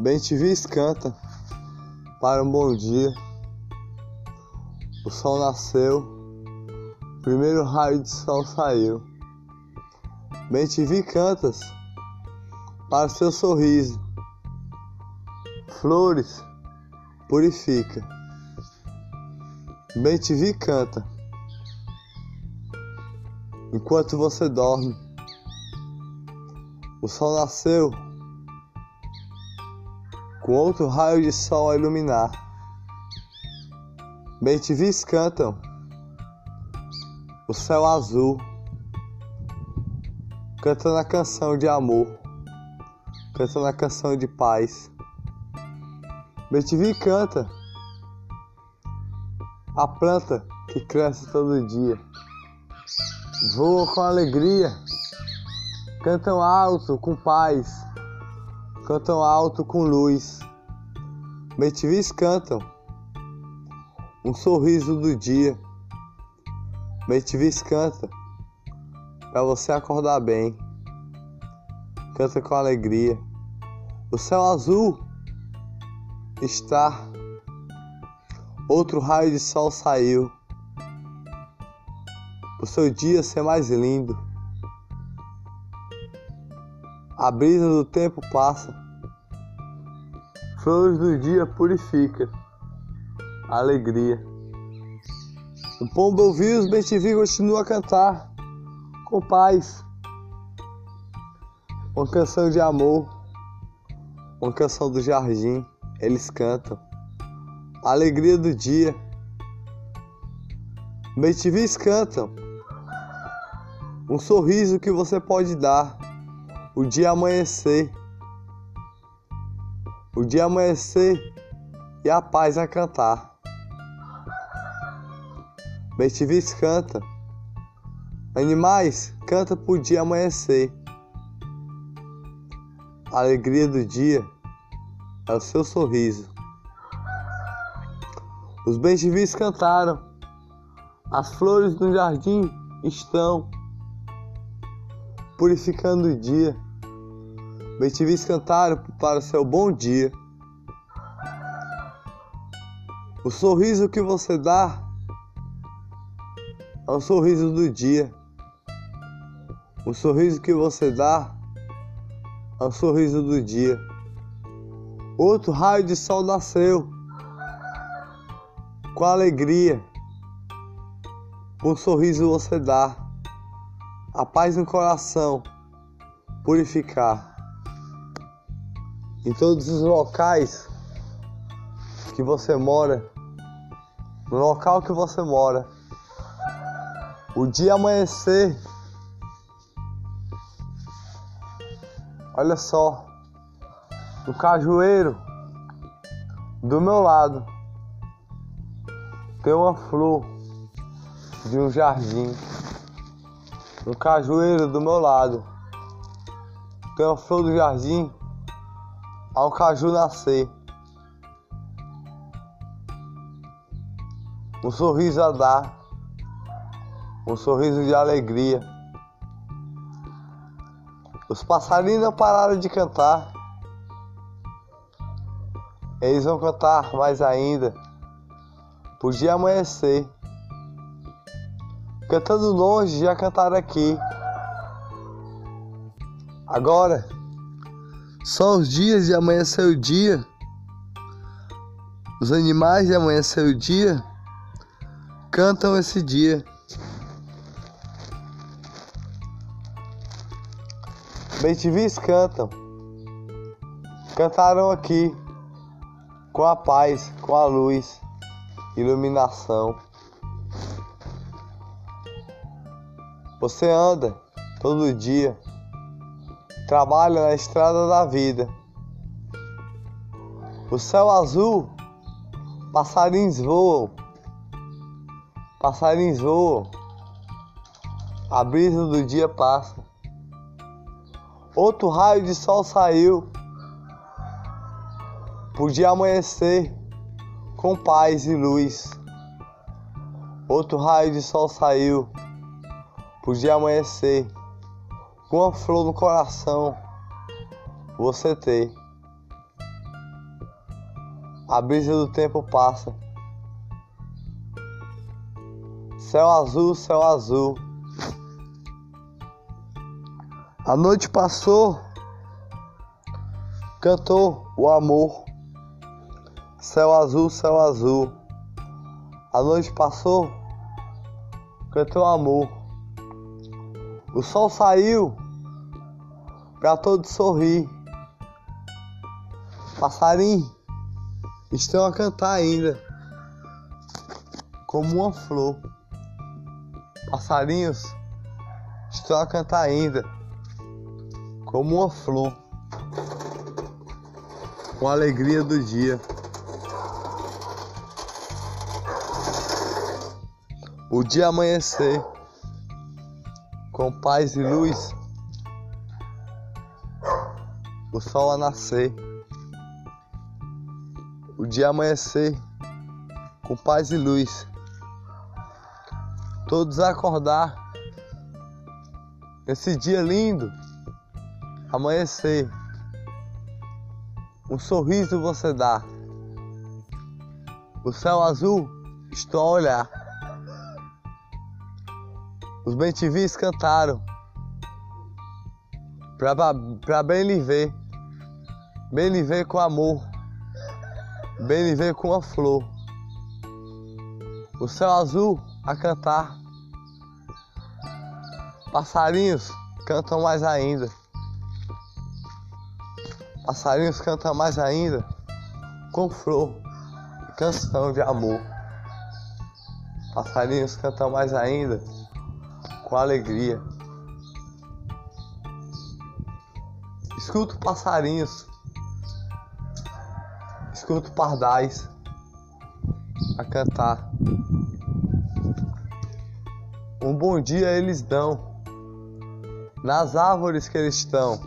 Bem te vis canta para um bom dia. O sol nasceu, primeiro raio de sol saiu. Bem te vi cantas para seu sorriso. Flores purifica. Bem te vi canta enquanto você dorme. O sol nasceu com outro raio de sol a iluminar. Bem te vis cantam. O céu azul, cantando a canção de amor, cantando a canção de paz. Bem te vi canta. A planta que cresce todo dia, voa com alegria, cantam alto com paz cantam alto com luz. Betivis cantam um sorriso do dia. Betivis canta para você acordar bem. Canta com alegria. O céu azul está. Outro raio de sol saiu. O seu dia ser mais lindo. A brisa do tempo passa. Flores do dia purifica. Alegria. O pombo ouviu os bem continua a cantar com paz. Uma canção de amor. Uma canção do jardim. Eles cantam. A alegria do dia. Bem cantam. Um sorriso que você pode dar o dia amanhecer, o dia amanhecer e a paz a cantar. Betivis canta, animais canta por dia amanhecer. A alegria do dia é o seu sorriso. Os bentivis cantaram, as flores no jardim estão purificando o dia Betivis cantaram para o seu bom dia. O sorriso que você dá é o sorriso do dia. O sorriso que você dá é o sorriso do dia. Outro raio de sol nasceu com alegria. Um sorriso você dá, a paz no coração, purificar em todos os locais que você mora, no local que você mora, o dia amanhecer, olha só, no cajueiro do meu lado tem uma flor de um jardim. No cajueiro do meu lado tem uma flor do jardim ao caju nascer. Um sorriso a dar, um sorriso de alegria. Os passarinhos não pararam de cantar. Eles vão cantar mais ainda. Podia amanhecer. Cantando longe, já cantaram aqui. Agora só os dias de amanhecer o dia, os animais de amanhecer o dia, cantam esse dia. Bentivis cantam, cantaram aqui com a paz, com a luz, iluminação. Você anda todo dia trabalha na estrada da vida. O céu azul, passarinhos voam, passarinhos voam, a brisa do dia passa. Outro raio de sol saiu, podia amanhecer com paz e luz. Outro raio de sol saiu, podia amanhecer com a flor no coração você tem A brisa do tempo passa. Céu azul, céu azul. A noite passou, cantou o amor. Céu azul, céu azul. A noite passou, cantou o amor. O sol saiu para todos sorrir. Passarinho estão a cantar ainda, como uma flor. Passarinhos estão a cantar ainda, como uma flor, com a alegria do dia. O dia amanhecer, com paz e luz, o sol a nascer o dia amanhecer com paz e luz. Todos acordar nesse dia lindo, amanhecer. Um sorriso você dá. O céu azul estou a olhar. Os bentivis cantaram para bem lhe ver, bem lhe ver com amor. Bem vem com a flor, o céu azul a cantar, passarinhos cantam mais ainda, passarinhos cantam mais ainda, com flor canção de amor. Passarinhos cantam mais ainda, com alegria. Escuto passarinhos escuto pardais a cantar. Um bom dia eles dão nas árvores que eles estão,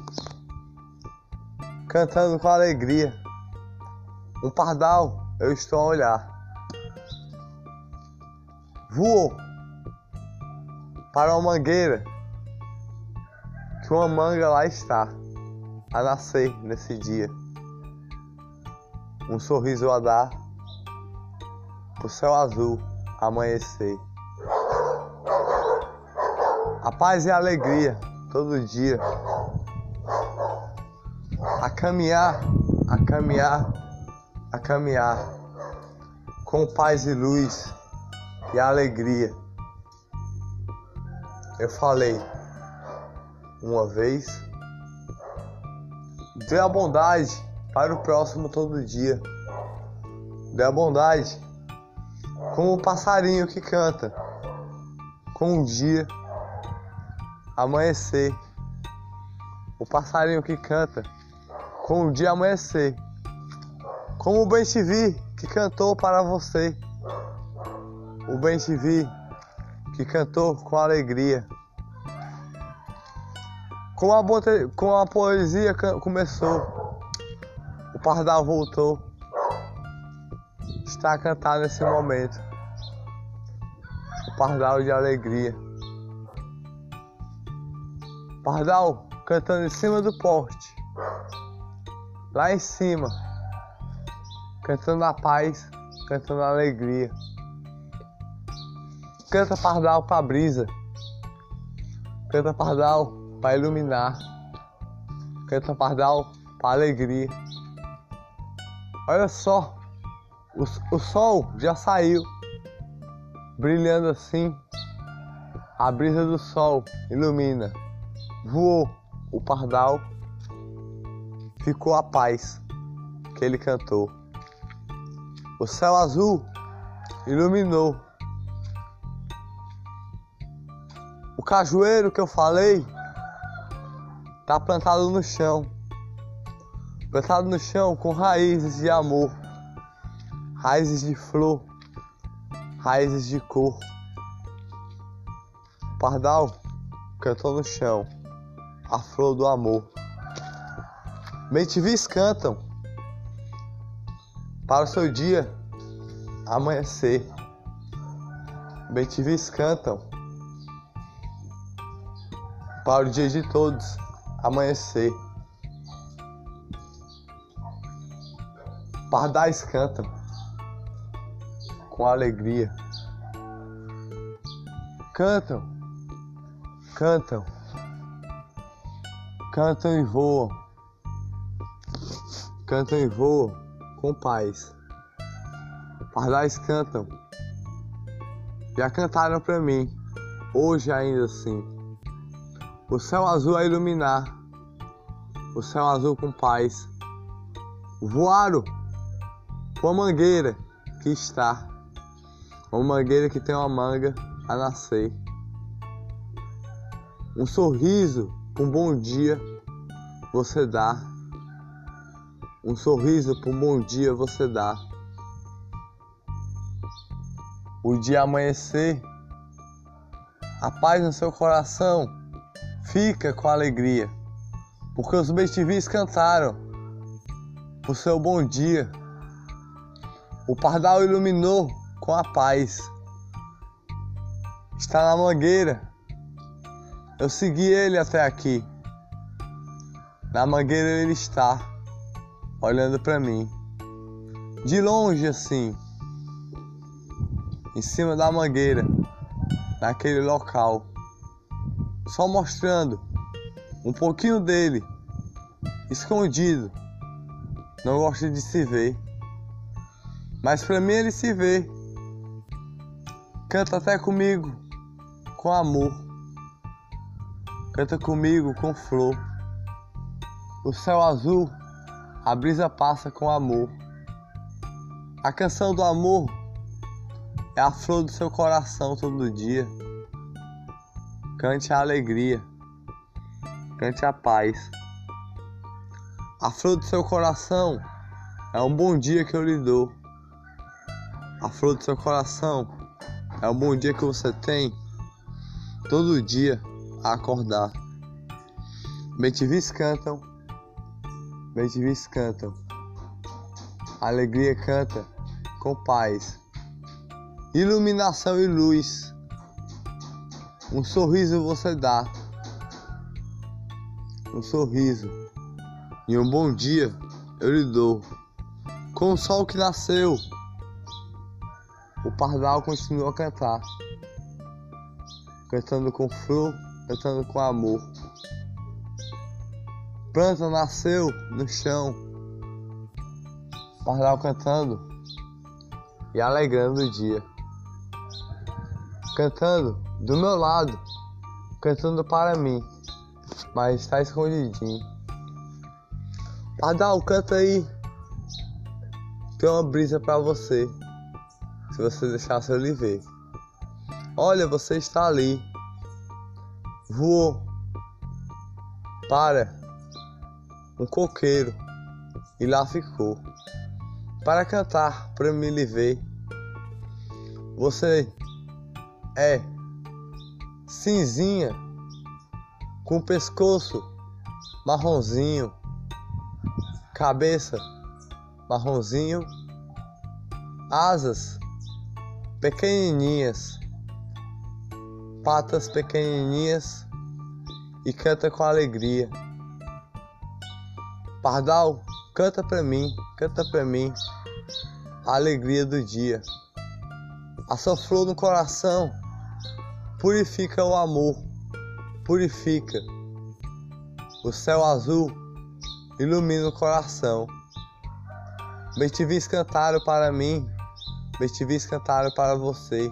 cantando com alegria. Um pardal eu estou a olhar. Voou para uma mangueira que uma manga lá está a nascer nesse dia um sorriso a dar, o céu azul amanhecer. A paz e a alegria todo dia. A caminhar, a caminhar, a caminhar com paz e luz e alegria. Eu falei uma vez, dê a bondade para o próximo todo dia. Dê a bondade, como o passarinho que canta, com um dia amanhecer. O passarinho que canta, com um dia amanhecer. Como o bem te vi que cantou para você. O bem te vi que cantou com alegria. Com a, com a poesia começou pardal voltou. Está a cantar nesse momento. O pardal de alegria. Pardal cantando em cima do porte. Lá em cima. Cantando a paz, cantando a alegria. Canta pardal para brisa. Canta pardal para iluminar. Canta pardal para alegria. Olha só, o, o sol já saiu, brilhando assim. A brisa do sol ilumina. Voou o pardal, ficou a paz que ele cantou. O céu azul iluminou. Cajueiro que eu falei tá plantado no chão plantado no chão com raízes de amor, raízes de flor, raízes de cor. O pardal cantou no chão a flor do amor. Mentivis cantam para o seu dia amanhecer. Mentivis cantam para o dia de todos amanhecer. Pardais cantam com alegria. Cantam, cantam, cantam e voam, cantam e voam com paz. Pardais cantam, já cantaram para mim, hoje ainda assim. O céu azul a iluminar, o céu azul com paz. Voaram com a mangueira que está, uma mangueira que tem uma manga a nascer. Um sorriso, um bom dia você dá. Um sorriso um bom dia você dá. O dia amanhecer, a paz no seu coração fica com alegria, porque os bestivis cantaram o seu bom dia. O pardal iluminou com a paz. Está na mangueira. Eu segui ele até aqui. Na mangueira ele está, olhando para mim. De longe assim, em cima da mangueira, naquele local, só mostrando um pouquinho dele, escondido. Não gosta de se ver, mas para mim ele se vê. Canta até comigo, com amor. Canta comigo com flor. O céu azul, a brisa passa com amor. A canção do amor é a flor do seu coração todo dia. Cante a alegria, cante a paz. A flor do seu coração é um bom dia que eu lhe dou. A flor do seu coração é um bom dia que você tem todo dia a acordar. Bentivis cantam, bentivis cantam. A alegria canta com paz, iluminação e luz. Um sorriso você dá, um sorriso e um bom dia eu lhe dou. Com o sol que nasceu, o pardal continua a cantar cantando com flor, cantando com amor. Planta nasceu no chão, pardal cantando e alegrando o dia. Cantando do meu lado, cantando para mim, mas está escondidinho. Pardal, canta aí. Tem uma brisa para você, se você deixar eu lhe ver. Olha, você está ali. Voou para um coqueiro e lá ficou para cantar para me lhe ver. Você é cinzinha com pescoço marronzinho, cabeça marronzinho, asas pequenininhas patas pequenininhas e canta com alegria. Pardal, canta pra mim, canta pra mim a alegria do dia. A sua flor no coração purifica o amor, purifica. O céu azul ilumina o coração. Bestivis cantaram para mim, bestivis cantaram para você.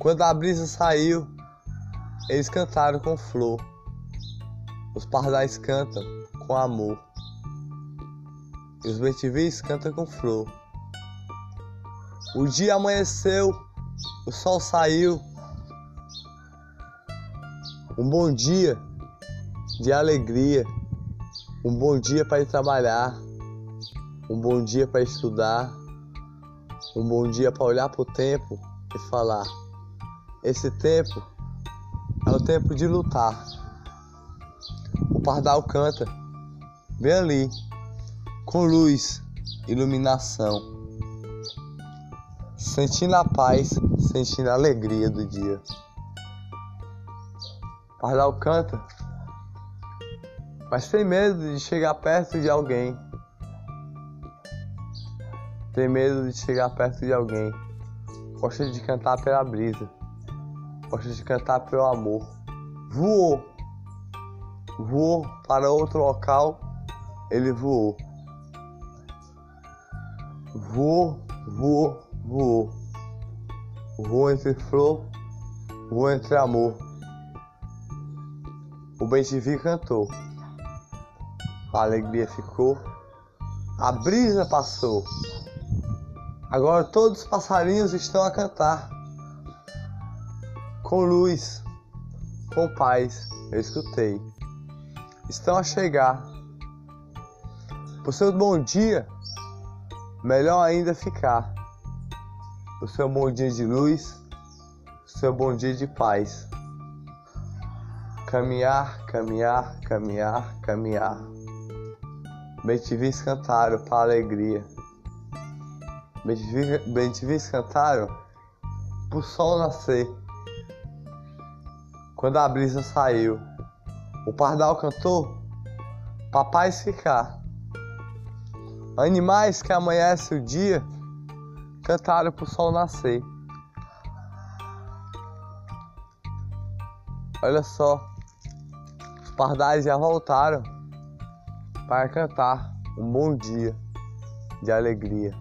Quando a brisa saiu, eles cantaram com flor. Os pardais cantam com amor. E os betivis cantam com flor. O dia amanheceu, o sol saiu. Um bom dia de alegria. Um bom dia para ir trabalhar. Um bom dia para estudar. Um bom dia para olhar para o tempo e falar: esse tempo é o tempo de lutar. O pardal canta bem ali, com luz, iluminação, sentindo a paz, sentindo a alegria do dia. Pardal canta, mas tem medo de chegar perto de alguém. tem medo de chegar perto de alguém, gosta de cantar pela brisa, gosta de cantar pelo amor. Voou, voou para outro local, ele voou. Voou, voou, voou. Voou entre flor, voou entre amor. O bem-te-vi cantou. A alegria ficou. A brisa passou. Agora todos os passarinhos estão a cantar. Com luz, com paz, eu escutei. Estão a chegar. Por seu bom dia, melhor ainda ficar. O seu bom dia de luz, o seu bom dia de paz. Caminhar, caminhar, caminhar, caminhar. Bem-te-vis cantaram para alegria. Bem-te-vis cantaram pro sol nascer. Quando a brisa saiu, o pardal cantou pra paz ficar. Animais que amanhece o dia cantaram pro sol nascer. Olha só, os pardais já voltaram para cantar um bom dia de alegria.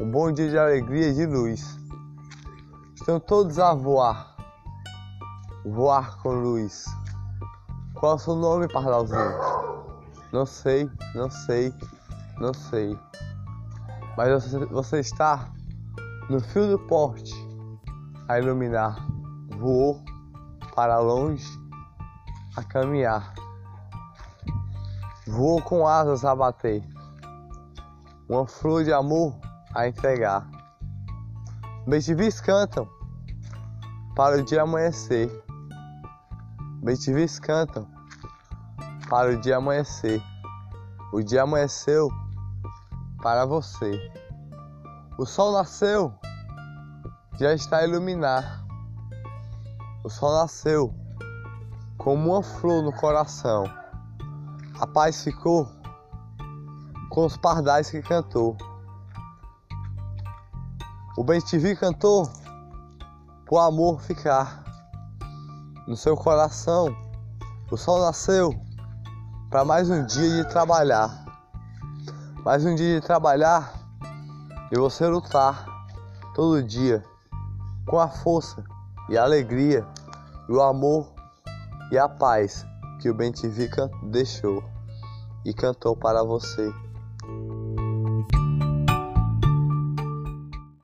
Um bom dia de alegria e de luz. Estão todos a voar. Voar com luz. Qual é o seu nome, pardalzinho? Não sei, não sei, não sei. Mas você, você está no fio do porte a iluminar. Voou para longe a caminhar. Vou com asas a bater, uma flor de amor a entregar. Bentivis cantam para o dia amanhecer. Bentivis cantam para o dia amanhecer. O dia amanheceu para você. O sol nasceu, já está a iluminar. O sol nasceu como uma flor no coração. A paz ficou com os pardais que cantou. O bem te cantou pro amor ficar no seu coração. O sol nasceu para mais um dia de trabalhar. Mais um dia de trabalhar e você lutar todo dia com a força e a alegria e o amor e a paz que o Bentivica deixou e cantou para você.